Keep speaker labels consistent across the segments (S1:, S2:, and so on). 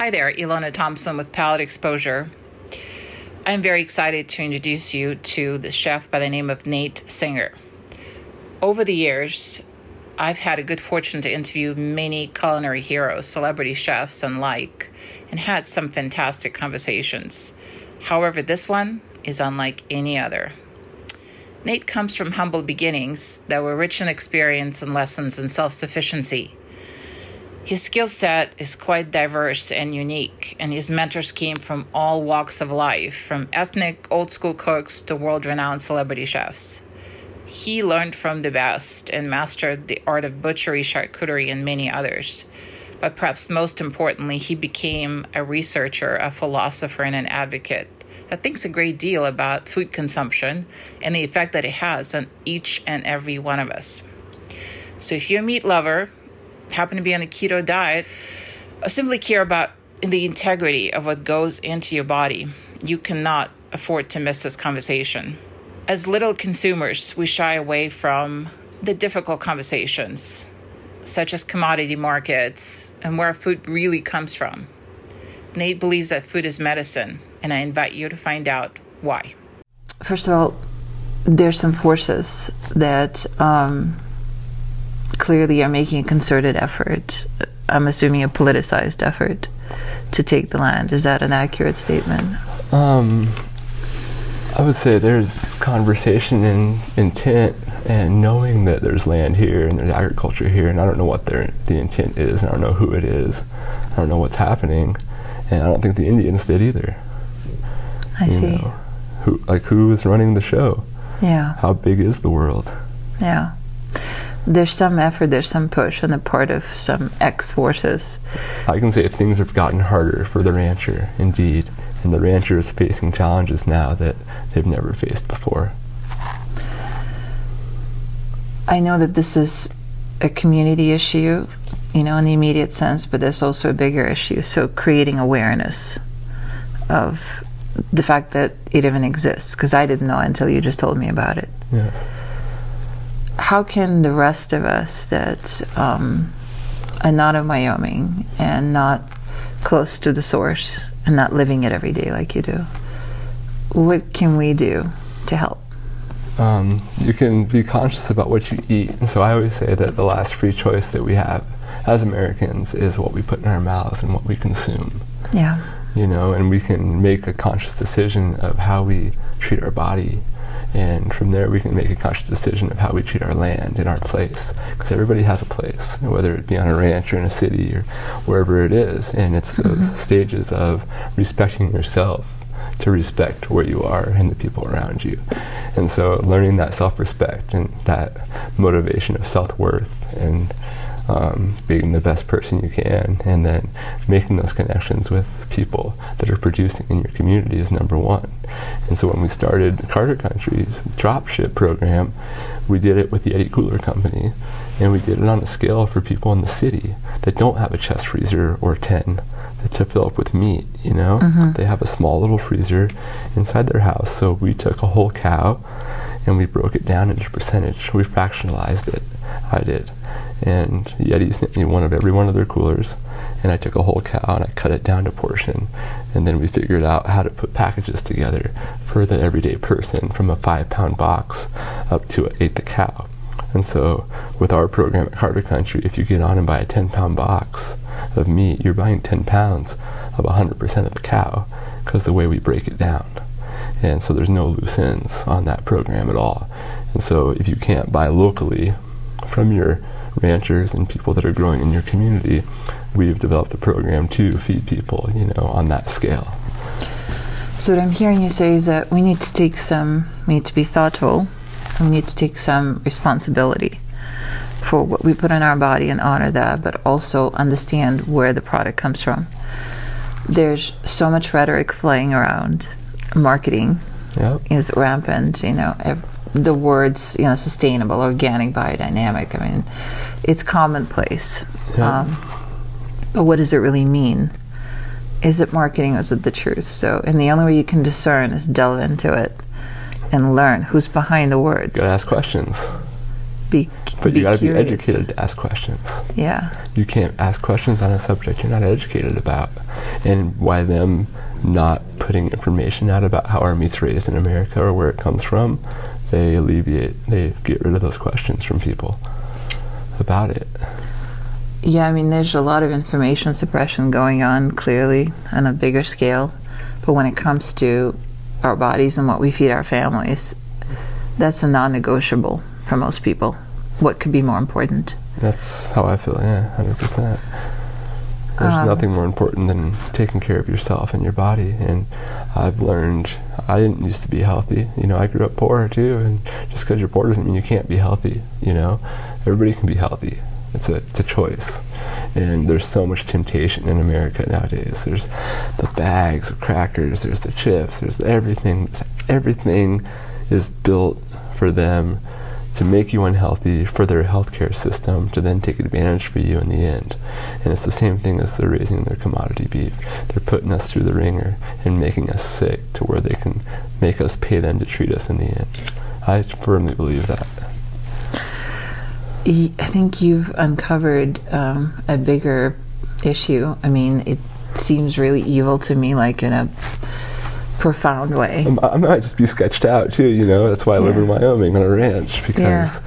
S1: Hi there, Ilona Thompson with Palate Exposure. I'm very excited to introduce you to the chef by the name of Nate Singer. Over the years, I've had a good fortune to interview many culinary heroes, celebrity chefs, and like, and had some fantastic conversations. However, this one is unlike any other. Nate comes from humble beginnings that were rich in experience and lessons in self sufficiency. His skill set is quite diverse and unique, and his mentors came from all walks of life, from ethnic old school cooks to world renowned celebrity chefs. He learned from the best and mastered the art of butchery, charcuterie, and many others. But perhaps most importantly, he became a researcher, a philosopher, and an advocate that thinks a great deal about food consumption and the effect that it has on each and every one of us. So if you're a meat lover, happen to be on a keto diet, simply care about the integrity of what goes into your body, you cannot afford to miss this conversation. As little consumers, we shy away from the difficult conversations, such as commodity markets and where food really comes from. Nate believes that food is medicine, and I invite you to find out why.
S2: First of all, there's some forces that um, clearly are making a concerted effort. I'm assuming a politicized effort to take the land. Is that an accurate statement?
S3: Um, I would say there's conversation and intent and knowing that there's land here and there's agriculture here, and I don't know what their the intent is, and I don't know who it is, I don't know what's happening, and I don't think the Indians did either.
S2: I
S3: you
S2: see.
S3: Know, who like who is running the show?
S2: Yeah.
S3: How big is the world?
S2: Yeah. There's some effort, there's some push on the part of some ex forces.
S3: I can say if things have gotten harder for the rancher, indeed, and the rancher is facing challenges now that they've never faced before.
S2: I know that this is a community issue, you know, in the immediate sense, but there's also a bigger issue. So creating awareness of the fact that it even exists, because I didn't know until you just told me about it.
S3: Yes.
S2: How can the rest of us that um, are not in Wyoming and not close to the source and not living it every day like you do, what can we do to help?
S3: Um, you can be conscious about what you eat. And so I always say that the last free choice that we have as Americans is what we put in our mouths and what we consume.
S2: Yeah.
S3: You know, and we can make a conscious decision of how we treat our body. And from there, we can make a conscious decision of how we treat our land and our place. Because everybody has a place, whether it be on a ranch or in a city or wherever it is. And it's those
S2: Mhm.
S3: stages of respecting yourself to respect where you are and the people around you. And so learning that self-respect and that motivation of self-worth and um, being the best person you can and then making those connections with people that are producing in your community is number one. And so when we started the Carter Country's dropship program, we did it with the Yeti Cooler Company and we did it on a scale for people in the city that don't have a chest freezer or 10 to fill up with meat, you know?
S2: Mhm.
S3: They have a small little freezer inside their house. So we took a whole cow and we broke it down into percentage. We fractionalized it. I did. And Yeti sent me one of every one of their coolers. And I took a whole cow and I cut it down to portion. And then we figured out how to put packages together for the everyday person from a five pound box up to an eighth cow. And so with our program at Carter Country, if you get on and buy a 10 pound box of meat, you're buying 10 pounds of 100% of the cow because the way we break it down. And so there's no loose ends on that program at all. And so if you can't buy locally from your ranchers and people that are growing in your community, we've developed a program to feed people, you know, on that scale.
S2: So what I'm hearing you say is that we need to take some, we need to be thoughtful, and we need to take some responsibility for what we put in our body and honor that, but also understand where the product comes from. There's so much rhetoric flying around. Marketing
S3: Yep.
S2: is rampant. You know, ev- the words, you know, sustainable, organic, biodynamic. I mean, it's commonplace.
S3: Yeah.
S2: Um, but what does it really mean? Is it marketing or is it the truth? So, and the only way you can discern is delve into it and learn who's behind the words.
S3: You gotta ask questions.
S2: Be,
S3: But
S2: be
S3: you got to be educated to ask questions.
S2: Yeah.
S3: You can't ask questions on a subject you're not educated about. And why them not putting information out about how our meat's raised in America or where it comes from, they alleviate, they get rid of those questions from people about it.
S2: Yeah, I mean, there's a lot of information suppression going on clearly on a bigger scale. But when it comes to our bodies and what we feed our families, that's a non negotiable for most people. What could be more important?
S3: That's how I feel, yeah, 100%. There's
S2: Um,
S3: nothing more important than taking care of yourself and your body. And I've learned I didn't used to be healthy. You know, I grew up poor too, and just because you're poor doesn't mean you can't be healthy. You know, everybody can be healthy. It's a it's a choice. And there's so much temptation in America nowadays. There's the bags of crackers. There's the chips. There's everything. Everything is built for them to make you unhealthy for their healthcare system to then take advantage for you in the end. And it's the same thing as they're raising their commodity beef. They're putting us through the ringer and making us sick to where they can make us pay them to treat us in the end. I firmly believe that.
S2: I think you've uncovered um, a bigger issue. I mean, it seems really evil to me, like in a profound way.
S3: Um, I might just be sketched out too, you know. That's why I live in Wyoming on a ranch because.
S2: Yeah.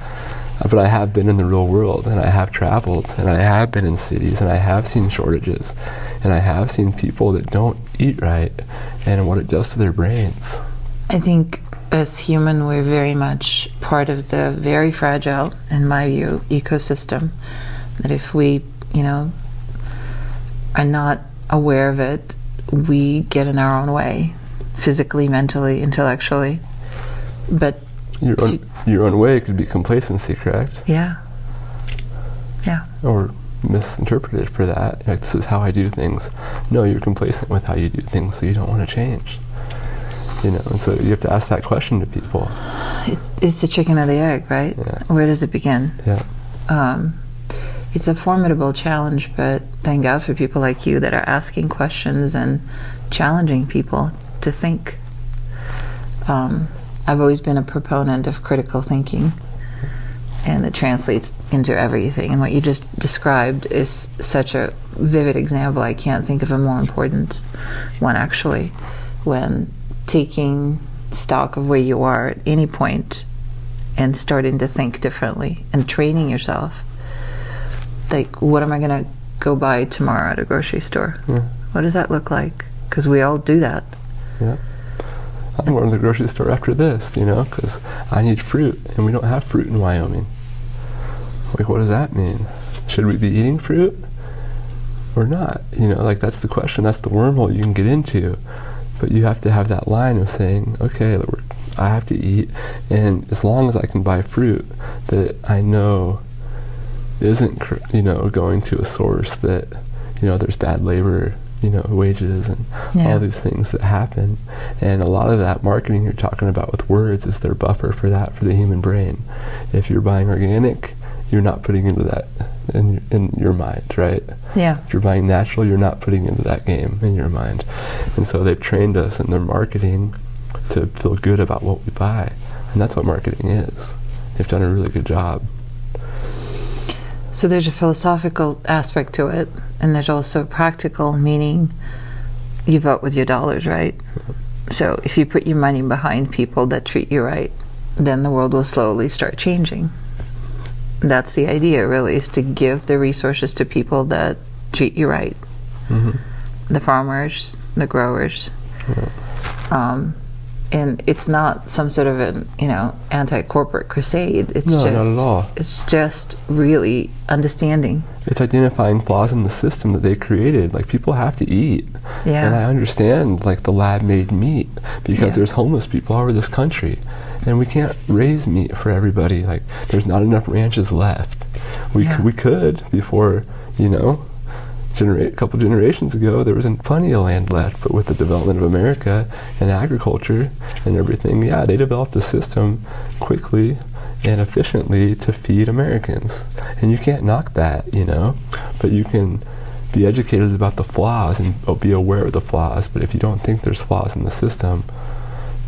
S3: But I have been in the real world, and I have traveled, and I have been in cities, and I have seen shortages, and I have seen people that don't eat right, and what it does to their brains.
S2: I think as human, we're very much part of the very fragile, in my view, ecosystem. That if we, you know, are not aware of it, we get in our own way, physically, mentally, intellectually. But
S3: Your own, your own way could be complacency, correct?
S2: yeah, yeah,
S3: Or misinterpreted for that. Like, this is how I do things. No, you're complacent with how you do things, so you don't want to change. You know, and so you have to ask that question to people.
S2: it, it's the chicken or the egg, right?
S3: Yeah.
S2: Where does it begin?
S3: Yeah.
S2: um, it's a formidable challenge, but thank God for people like you that are asking questions and challenging people to think. Um, I've always been a proponent of critical thinking, and it translates into everything. And what you just described is such a vivid example. I can't think of a more important one, actually, when taking stock of where you are at any point and starting to think differently and training yourself. Like, what am I going to go buy tomorrow at a grocery store?
S3: Yeah.
S2: What does that look like? Because we all do that.
S3: I'm going to the grocery store after this, you know, because I need fruit, and we don't have fruit in Wyoming. Like, what does that mean? Should we be eating fruit or not? You know, like, that's the question. That's the wormhole you can get into. But you have to have that line of saying, okay, I have to eat, and as long as I can buy fruit that I know isn't, you know, going to a source that, you know, there's bad labor, you know, wages and
S2: Yeah.
S3: all these things that happen. And a lot of that marketing you're talking about with words is their buffer for that for the human brain. If you're buying organic, you're not putting into that in your, in your mind, right?
S2: Yeah.
S3: If you're buying natural, you're not putting into that game in your mind. And so they've trained us in their marketing to feel good about what we buy. And that's what marketing is. They've done a really good job.
S2: So there's a philosophical aspect to it, and there's also practical, meaning you vote with your dollars, right? So if you put your money behind people that treat you right, then the world will slowly start changing. That's the idea, really, is to give the resources to people that treat you right.
S3: hmm
S2: The farmers, the growers. Um, and it's not some sort of an, you know, anti-corporate crusade. It's
S3: No,
S2: just,
S3: not at all.
S2: It's just really understanding.
S3: It's identifying flaws in the system that they created. Like people have to eat.
S2: Yeah.
S3: And I understand like the lab made meat because
S2: Yeah.
S3: there's homeless people all over this country. And we can't raise meat for everybody. Like there's not enough ranches left. We
S2: Yeah.
S3: c- we could before, you know, generate a couple generations ago there wasn't plenty of land left, but with the development of America and agriculture and everything, yeah, they developed a system quickly and efficiently to feed Americans. And you can't knock that, you know, but you can be educated about the flaws and uh, be aware of the flaws. But if you don't think there's flaws in the system,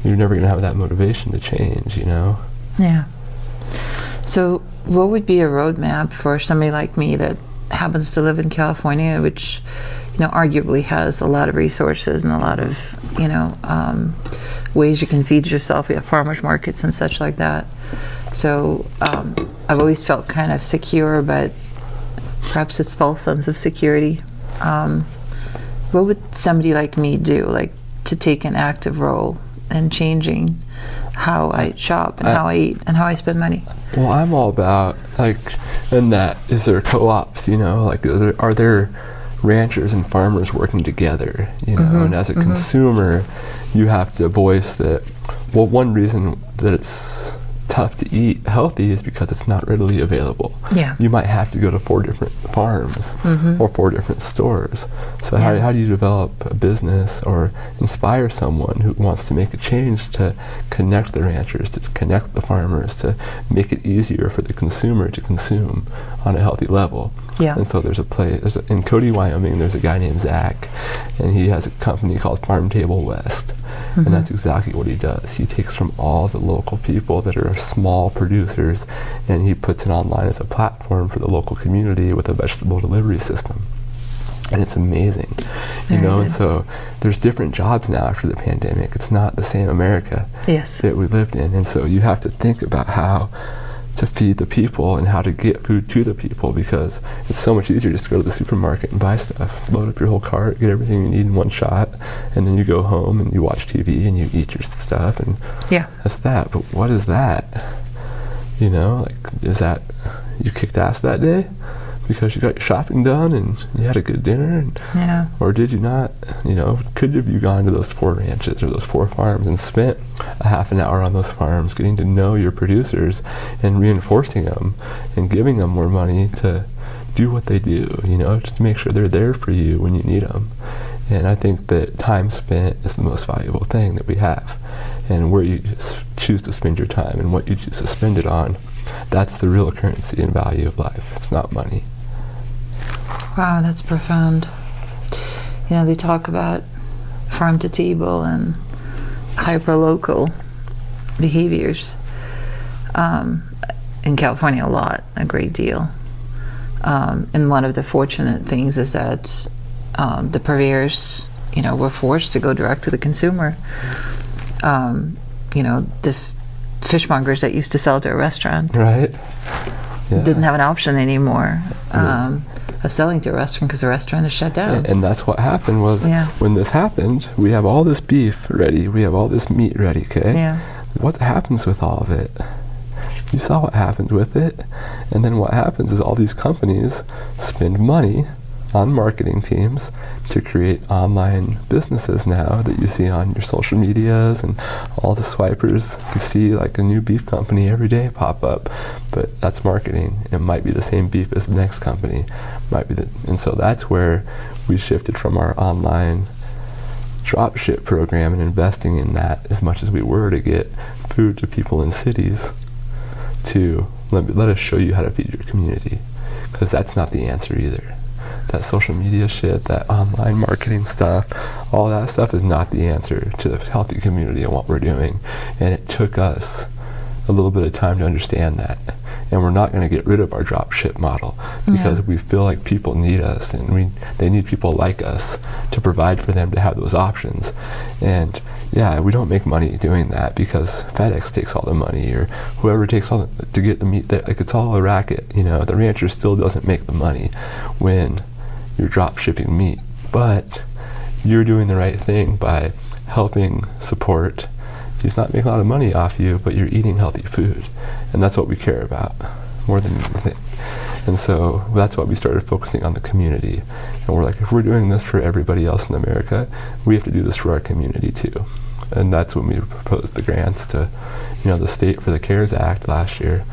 S3: you're never going to have that motivation to change, you know?
S2: Yeah. So what would be a roadmap for somebody like me that happens to live in California, which you know arguably has a lot of resources and a lot of you know um, ways you can feed yourself. We have farmers markets and such like that. So um, I've always felt kind of secure, but perhaps it's false sense of security. Um, what would somebody like me do, like to take an active role in changing how I shop and
S3: I-
S2: how I eat and how I spend money?
S3: Well, I'm all about like, and that is there co-ops, you know, like are there, are there ranchers and farmers working together, you know, mm-hmm, and as a mm-hmm. consumer, you have to voice that. Well, one reason that it's tough to eat healthy is because it's not readily available.
S2: Yeah.
S3: You might have to go to four different farms mm-hmm. or four different stores. So how, how do you develop a business or inspire someone who wants to make a change to connect the ranchers, to connect the farmers, to make it easier for the consumer to consume on a healthy level?
S2: Yeah.
S3: And so there's a place there's a, in Cody, Wyoming. There's a guy named Zach, and he has a company called Farm Table West, and that's mm-hmm. exactly what he does. He takes from all the local people that are small producers, and he puts it online as a platform for the local community with a vegetable delivery system. And it's amazing, you
S2: Very
S3: know. And
S2: good.
S3: so there's different jobs now after the pandemic. It's not the same America
S2: Yes.
S3: that we lived in. And so you have to think about how to feed the people and how to get food to the people because it's so much easier just to go to the supermarket and buy stuff. Load up your whole cart, get everything you need in one shot, and then you go home and you watch TV and you eat your stuff and
S2: Yeah.
S3: that's that. But what is that? You know, like is that you kicked ass that day because you got your shopping done and you had a good dinner and
S2: Yeah.
S3: or did you not? You know, could you have you gone to those four ranches or those four farms and spent a half an hour on those farms getting to know your producers and reinforcing them and giving them more money to do what they do, you know, just to make sure they're there for you when you need them. And I think that time spent is the most valuable thing that we have. And where you choose to spend your time and what you choose to spend it on, that's the real currency and value of life. It's not money.
S2: Wow, that's profound. You know, they talk about farm to table and hyper local behaviors. Um, in California, a lot, a great deal. Um, and one of the fortunate things is that um, the purveyors, you know, were forced to go direct to the consumer. Um, you know, the f- fishmongers that used to sell to a restaurant
S3: Right? Yeah.
S2: didn't have an option anymore um, of selling to a restaurant because the restaurant is shut down.
S3: And, and that's what happened was
S2: Yeah.
S3: when this happened, we have all this beef ready, we have all this meat ready, okay?
S2: yeah,
S3: What happens with all of it? You saw what happened with it. And then what happens is all these companies spend money on marketing teams to create online businesses now that you see on your social medias and all the swipers. You see like a new beef company every day pop up, but that's marketing. It might be the same beef as the next company, might be the, and so that's where we shifted from our online drop ship program and investing in that as much as we were to get food to people in cities to let, me, let us show you how to feed your community because that's not the answer either that social media shit that online marketing stuff all that stuff is not the answer to the healthy community and what we're doing. And it took us a little bit of time to understand that. And we're not going to get rid of our drop ship model mm-hmm. because we feel like people need us and we they need people like us to provide for them to have those options. And yeah we don't make money doing that because FedEx takes all the money or whoever takes all the, to get the meat that like it's all a racket you know? The rancher still doesn't make the money when you're drop shipping meat but you're doing the right thing by helping support he's not making a lot of money off you, but you're eating healthy food. And that's what we care about more than anything. And so that's why we started focusing on the community. And we're like, if we're doing this for everybody else in America, we have to do this for our community too. And that's when we proposed the grants to, you know, the state for the CARES Act last year,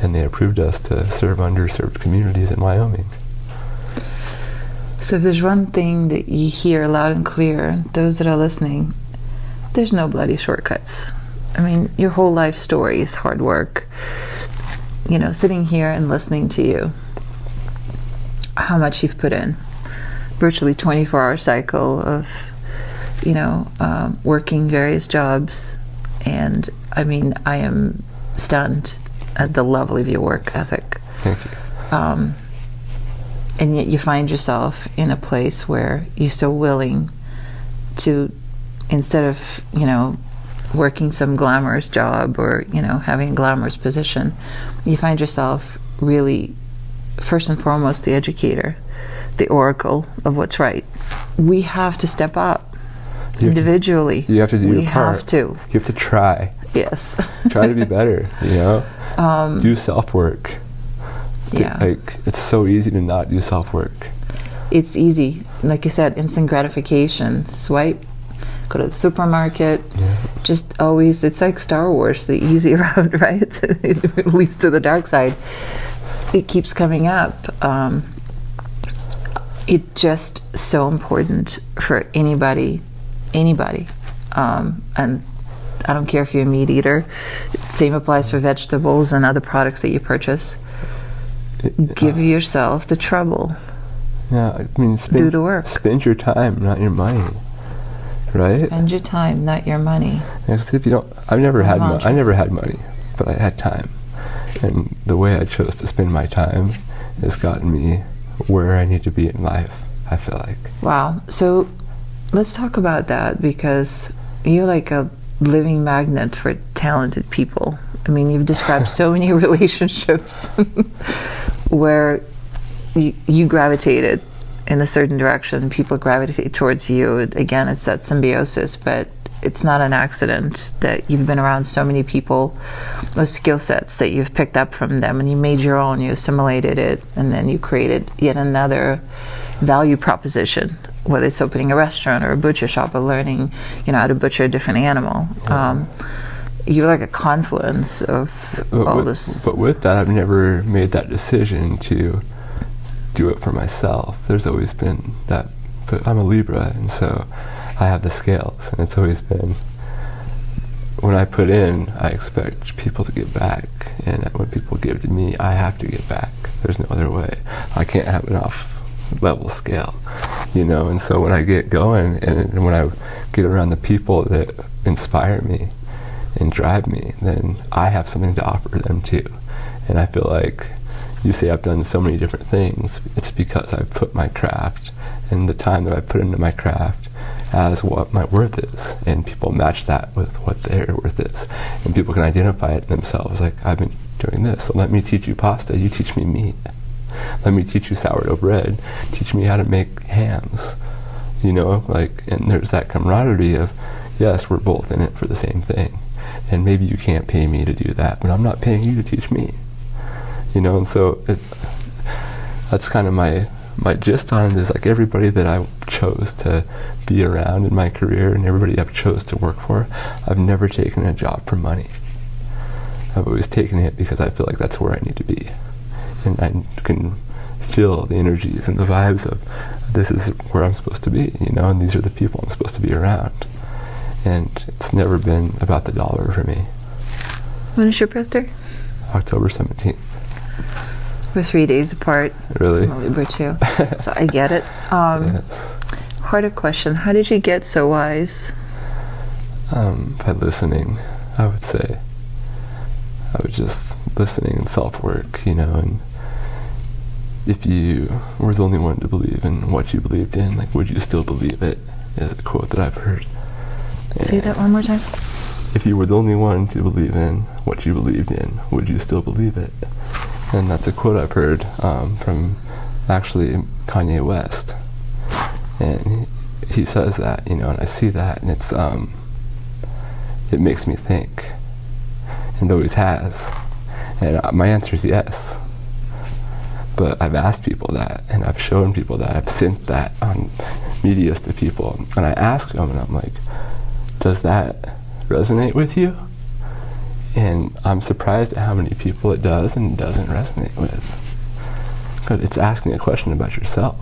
S3: and they approved us to serve underserved communities in Wyoming.
S2: So if there's one thing that you hear loud and clear, those that are listening, there's no bloody shortcuts. I mean, your whole life story is hard work. You know, sitting here and listening to you, how much you've put in. Virtually 24 hour cycle of, you know, um, working various jobs. And I mean, I am stunned at the level of your work ethic.
S3: Thank you.
S2: Um, and yet you find yourself in a place where you're still willing to, instead of, you know, working some glamorous job or, you know, having a glamorous position, you find yourself really, first and foremost, the educator, the oracle of what's right. We have to step up
S3: You have to-
S2: individually.
S3: You have to do
S2: we
S3: your part.
S2: have to.
S3: You have to try.
S2: Yes.
S3: Try to be better. You know.
S2: um,
S3: do self work.
S2: Yeah.
S3: Like it's so easy to not do self work.
S2: it's easy. Like you said, instant gratification. Swipe, go to the supermarket.
S3: Yeah.
S2: Just always, it's like Star Wars, the easy route, right? it leads to the dark side. It keeps coming up. Um, it's just so important for anybody, anybody. Um, and I don't care if you're a meat eater. Same applies for vegetables and other products that you purchase. Give yourself the trouble.
S3: Yeah, I mean, spend,
S2: Do the work.
S3: Spend your time, not your money. Right?
S2: Spend your time, not your money.
S3: Yeah, if you don't, I've never had, mo- I never had money, but I had time, and the way I chose to spend my time has gotten me where I need to be in life. I feel like.
S2: Wow. So let's talk about that because you're like a living magnet for talented people. I mean, you've described so many relationships where you, you gravitated in a certain direction, people gravitate towards you. Again, it's that symbiosis, but it's not an accident that you've been around so many people, those skill sets that you've picked up from them, and you made your own, you assimilated it, and then you created yet another value proposition, whether it's opening a restaurant or a butcher shop or learning, you know, how to butcher a different animal. Um, you're like a confluence of
S3: But
S2: all
S3: with,
S2: this.
S3: but with that, I've never made that decision to do it for myself. There's always been that. But I'm a Libra, and so I have the scales, and it's always been. When I put in, I expect people to give back, and when people give to me, I have to give back. There's no other way. I can't have an off level scale, you know. And so when I get going, and, and when I get around the people that inspire me, and drive me, then I have something to offer them too. And I feel like you say I've done so many different things, it's because I've put my craft and the time that I put into my craft as what my worth is. And people match that with what their worth is. And people can identify it themselves like, I've been doing this, so let me teach you pasta, you teach me meat. Let me teach you sourdough bread, teach me how to make hams. You know, like, and there's that camaraderie of, yes, we're both in it for the same thing and maybe you can't pay me to do that, but I'm not paying you to teach me. You know, and so it, that's kind of my my gist on it is like everybody that I chose to be around in my career and everybody I've chose to work for, I've never taken a job for money. I've always taken it because I feel like that's where I need to be, and I can feel the energies and the vibes of this is where I'm supposed to be, you know, and these are the people I'm supposed to be around and it's never been about the dollar for me.
S2: When is your birthday?
S3: October 17th.
S2: We're three days apart.
S3: Really?
S2: Libra too, so I get it. Um,
S3: Yes.
S2: Harder question: How did you get so wise?
S3: Um, by listening, I would say. I was just listening and self work, you know, and if you were the only one to believe in what you believed in, like, would you still believe it? Is a quote that I've heard.
S2: Say that one more time.
S3: If you were the only one to believe in what you believed in, would you still believe it? And that's a quote I've heard um, from actually Kanye West. And he, says that, you know, and I see that, and it's, um, it makes me think. And always has. And uh, my answer is yes. But I've asked people that, and I've shown people that, I've sent that on medias to people, and I ask them, and I'm like, does that resonate with you? And I'm surprised at how many people it does and doesn't resonate with. But it's asking a question about yourself.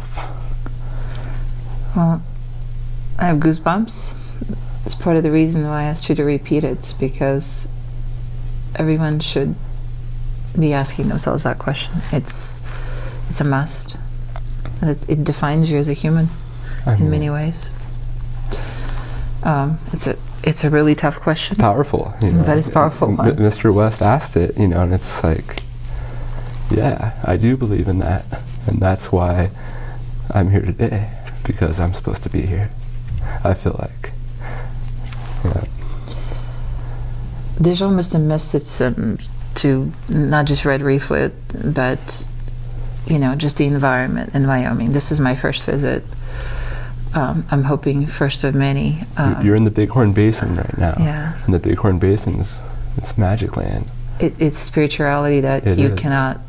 S2: Well, I have goosebumps. It's part of the reason why I asked you to repeat it. It's because everyone should be asking themselves that question. It's it's a must. It, it defines you as a human
S3: I
S2: in
S3: mean,
S2: many ways. Um, it's a It's a really tough question.
S3: Powerful, you know.
S2: But it's powerful
S3: M-. Mr. West asked it, you know, and it's like, yeah, I do believe in that, and that's why I'm here today because I'm supposed to be here. I feel like, yeah.
S2: There's almost a mysticism to not just red reeflet, but you know, just the environment in Wyoming. This is my first visit. Um, I'm hoping first of many. Um,
S3: You're in the Bighorn Basin right now,
S2: Yeah.
S3: and the Bighorn Basin is it's magic land.
S2: it, it's spirituality that
S3: It
S2: you
S3: is.
S2: cannot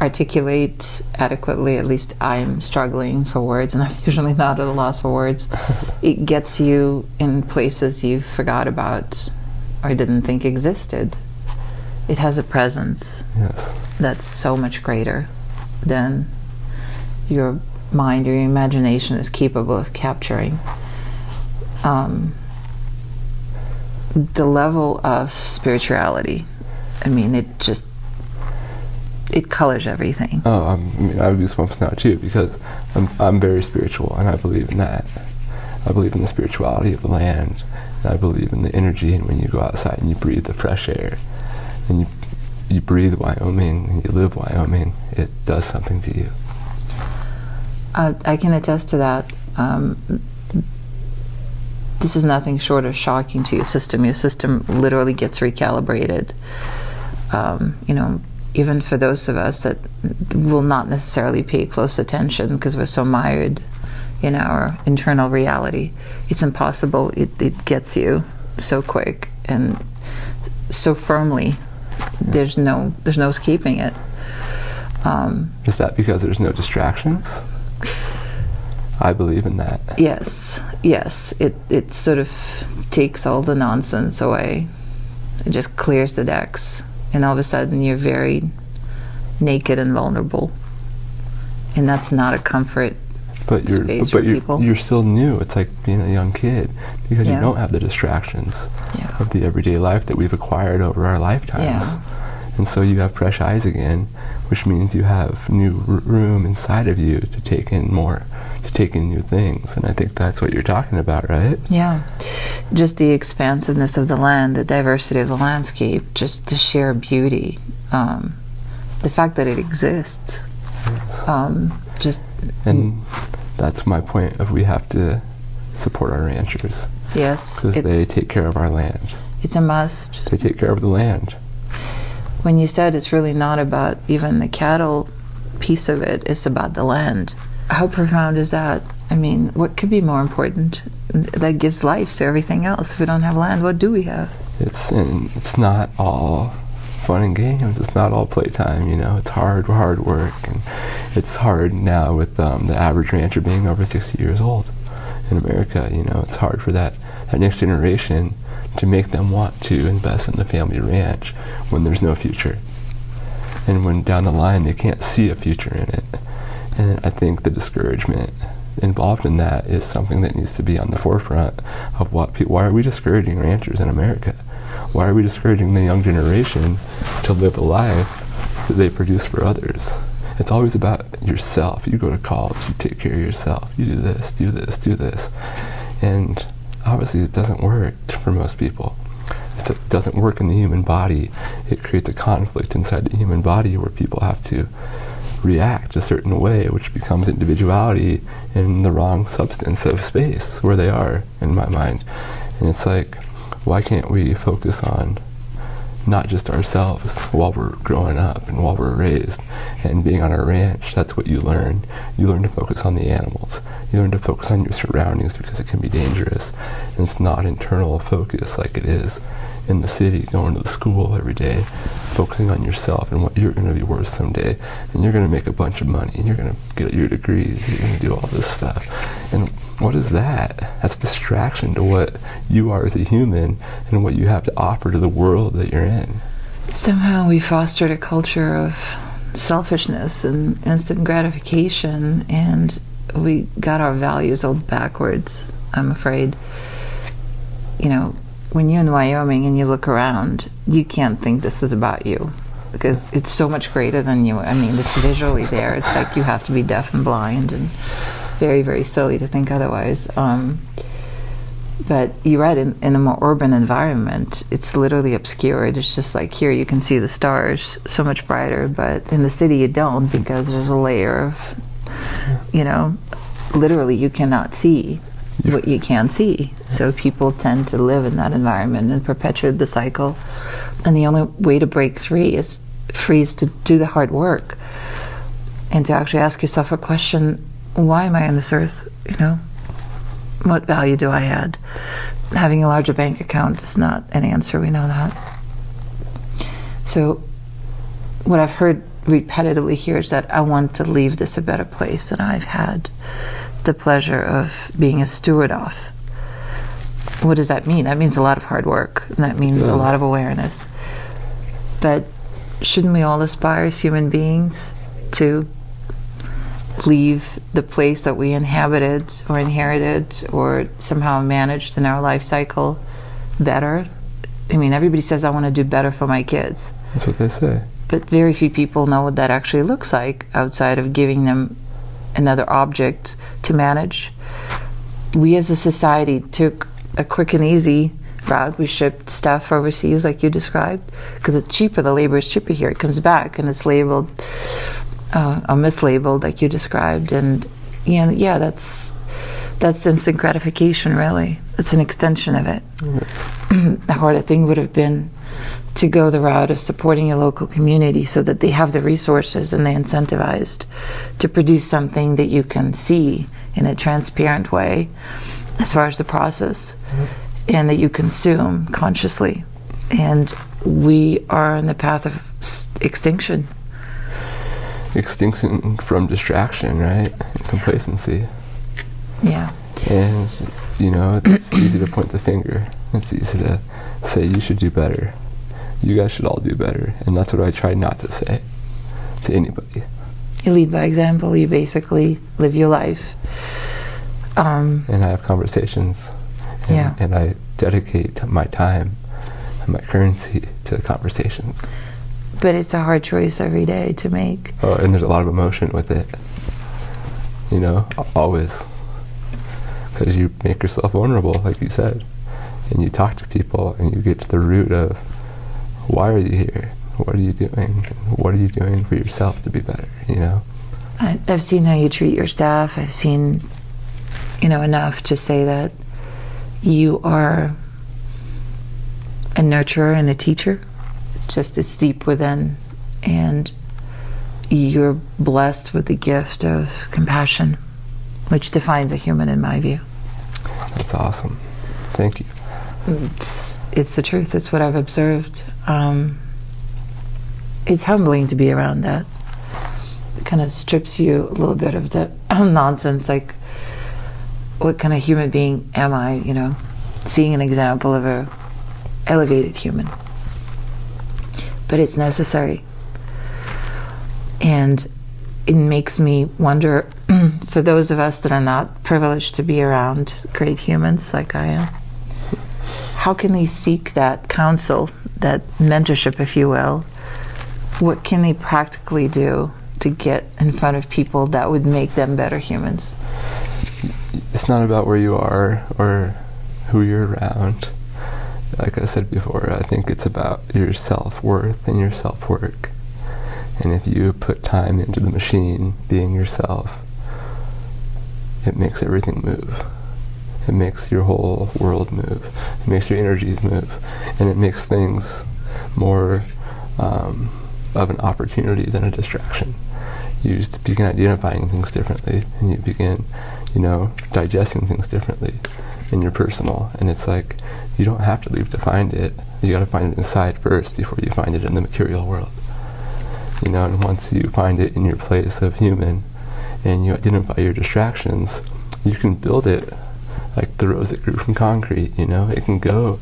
S2: articulate adequately. At least I'm struggling for words, and I'm usually not at a loss for words. it gets you in places you forgot about or didn't think existed. It has a presence
S3: Yes.
S2: that's so much greater than your mind or your imagination is capable of capturing. Um, the level of spirituality, I mean, it just it colors everything.
S3: Oh, I'm, I mean, I have goosebumps now too because I'm, I'm very spiritual and I believe in that. I believe in the spirituality of the land. And I believe in the energy and when you go outside and you breathe the fresh air and you you breathe Wyoming and you live Wyoming, it does something to you.
S2: Uh, I can attest to that. Um, this is nothing short of shocking to your system. Your system literally gets recalibrated. Um, you know, even for those of us that will not necessarily pay close attention because we're so mired in our internal reality, it's impossible. It, it gets you so quick and so firmly. There's no there's no escaping it. Um,
S3: Is that because there's no distractions? I believe in that.
S2: Yes, yes. It it sort of takes all the nonsense away. It just clears the decks, and all of a sudden you're very naked and vulnerable. And that's not a comfort.
S3: But you're
S2: Space
S3: but
S2: for
S3: you're,
S2: people.
S3: you're still new. It's like being a young kid because
S2: Yeah.
S3: you don't have the distractions
S2: Yeah.
S3: of the everyday life that we've acquired over our lifetimes.
S2: Yeah.
S3: And so you have fresh eyes again, which means you have new r- room inside of you to take in more, to take in new things. And I think that's what you're talking about, right?
S2: Yeah. Just the expansiveness of the land, the diversity of the landscape, just the sheer beauty, um, the fact that it exists. Um, just
S3: And that's my point of we have to support our ranchers
S2: yes,
S3: because they take care of our land.
S2: it's a must.
S3: They take care of the land.
S2: When you said it's really not about even the cattle piece of it, it's about the land. How profound is that? I mean, what could be more important? That gives life to everything else. If we don't have land, what do we have?
S3: It's and it's not all fun and games. It's not all playtime. You know, it's hard, hard work, and it's hard now with um, the average rancher being over 60 years old in America. You know, it's hard for that that next generation to make them want to invest in the family ranch when there's no future, and when down the line they can't see a future in it. And I think the discouragement involved in that is something that needs to be on the forefront of what people. Why are we discouraging ranchers in America? Why are we discouraging the young generation to live a life that they produce for others? It's always about yourself. You go to college, you take care of yourself. You do this, do this, do this, and obviously it doesn't work for most people. It doesn't work in the human body. It creates a conflict inside the human body where people have to react a certain way, which becomes individuality in the wrong substance of space where they are, in my mind. And it's like, why can't we focus on not just ourselves while we're growing up and while we're raised and being on a ranch? That's what you learn. You learn to focus on the animals. You learn to focus on your surroundings because it can be dangerous. And it's not internal focus like it is in the city, going to the school every day, focusing on yourself and what you're going to be worth someday. And you're going to make a bunch of money and you're going to get your degrees. You're going to do all this stuff. And what is that? That's distraction to what you are as a human and what you have to offer to the world that you're in.
S2: Somehow we fostered a culture of selfishness and instant gratification, and we got our values all backwards, I'm afraid. You know, when you're in Wyoming and you look around, you can't think this is about you because it's so much greater than you. I mean, it's visually there. It's like you have to be deaf and blind and very, very silly to think otherwise. Um, But you're right, in, in a more urban environment, it's literally obscured. It's just like here you can see the stars so much brighter, but in the city you don't because there's a layer of, you know, literally you cannot see what you can see. So people tend to live in that environment and perpetuate the cycle. And the only way to break free is free is to do the hard work and to actually ask yourself a question: Why am I on this earth? You know, what value do I add? Having a larger bank account is not an answer. We know that. So, what I've heard repetitively here is that I want to leave this a better place than I've had the pleasure of being a steward of. What does that mean? That means a lot of hard work, and that means a lot of awareness. But shouldn't we all aspire as human beings to leave the place that we inhabited or inherited or somehow managed in our life cycle better? I mean, everybody says, I want to do better for my kids.
S3: That's what they say.
S2: But very few people know what that actually looks like outside of giving them another object to manage. We as a society took a quick and easy route. We shipped stuff overseas, like you described, because it's cheaper. The labor is cheaper here. It comes back and it's labeled uh, or mislabeled, like you described, and yeah, yeah, that's that's instant gratification. Really, it's an extension of it. Mm-hmm. the harder thing would have been to go the route of supporting your local community so that they have the resources and they're incentivized to produce something that you can see in a transparent way as far as the process mm-hmm. and that you consume consciously. And we are on the path of extinction.
S3: Extinction from distraction, right? complacency.
S2: Yeah.
S3: And, you know, it's easy to point the finger. It's easy to say you should do better you guys should all do better. And that's what I try not to say to anybody.
S2: You lead by example. You basically live your life.
S3: Um, and I have conversations. And,
S2: yeah.
S3: and I dedicate my time and my currency to conversations.
S2: But it's a hard choice every day to make.
S3: Oh, and there's a lot of emotion with it. You know, always. Because you make yourself vulnerable, like you said. And you talk to people and you get to the root of why are you here? What are you doing? What are you doing for yourself to be better? You know.
S2: I, I've seen how you treat your staff. I've seen, you know, enough to say that you are a nurturer and a teacher. It's just it's deep within, and you're blessed with the gift of compassion, which defines a human, in my view.
S3: That's awesome. Thank you.
S2: It's, it's the truth. It's what I've observed. Um, it's humbling to be around that. It kind of strips you a little bit of the nonsense, like what kind of human being am I? You know, seeing an example of a elevated human. But it's necessary, and it makes me wonder for those of us that are not privileged to be around great humans like I am how can they seek that counsel, that mentorship, if you will? What can they practically do to get in front of people that would make them better humans?
S3: It's not about where you are or who you're around. Like I said before, I think it's about your self worth and your self work. And if you put time into the machine being yourself, it makes everything move. It makes your whole world move. It makes your energies move, and it makes things more um, of an opportunity than a distraction. You begin identifying things differently, and you begin, you know, digesting things differently in your personal. And it's like you don't have to leave to find it. You got to find it inside first before you find it in the material world. You know, and once you find it in your place of human, and you identify your distractions, you can build it like the rose that grew from concrete, you know? It can go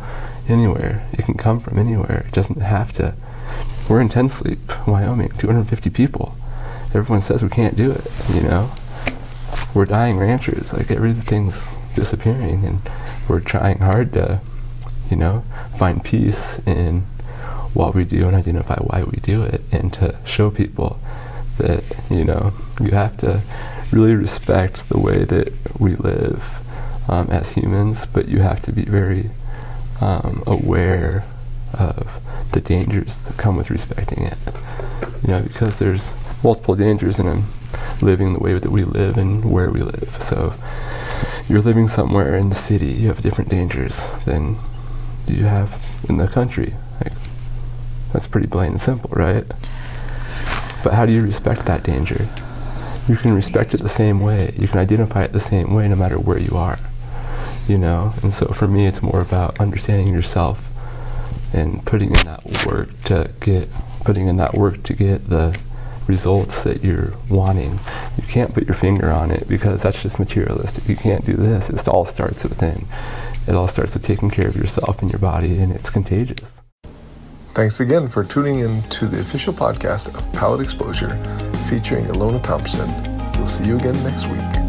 S3: anywhere. It can come from anywhere. It doesn't have to. We're in Ten Sleep, Wyoming, 250 people. Everyone says we can't do it, you know? We're dying ranchers. Like everything's disappearing, and we're trying hard to, you know, find peace in what we do and identify why we do it, and to show people that, you know, you have to really respect the way that we live um, as humans, but you have to be very um, aware of the dangers that come with respecting it. You know, because there's multiple dangers in living the way that we live and where we live. So, you're living somewhere in the city, you have different dangers than you have in the country. Like, that's pretty plain and simple, right? But how do you respect that danger? You can respect it the same way. You can identify it the same way no matter where you are. You know? And so for me, it's more about understanding yourself and putting in that work to get, putting in that work to get the results that you're wanting. You can't put your finger on it because that's just materialistic. You can't do this. It all starts within. It all starts with taking care of yourself and your body, and it's contagious.
S4: Thanks again for tuning in to the official podcast of Palate Exposure featuring Ilona Thompson. We'll see you again next week.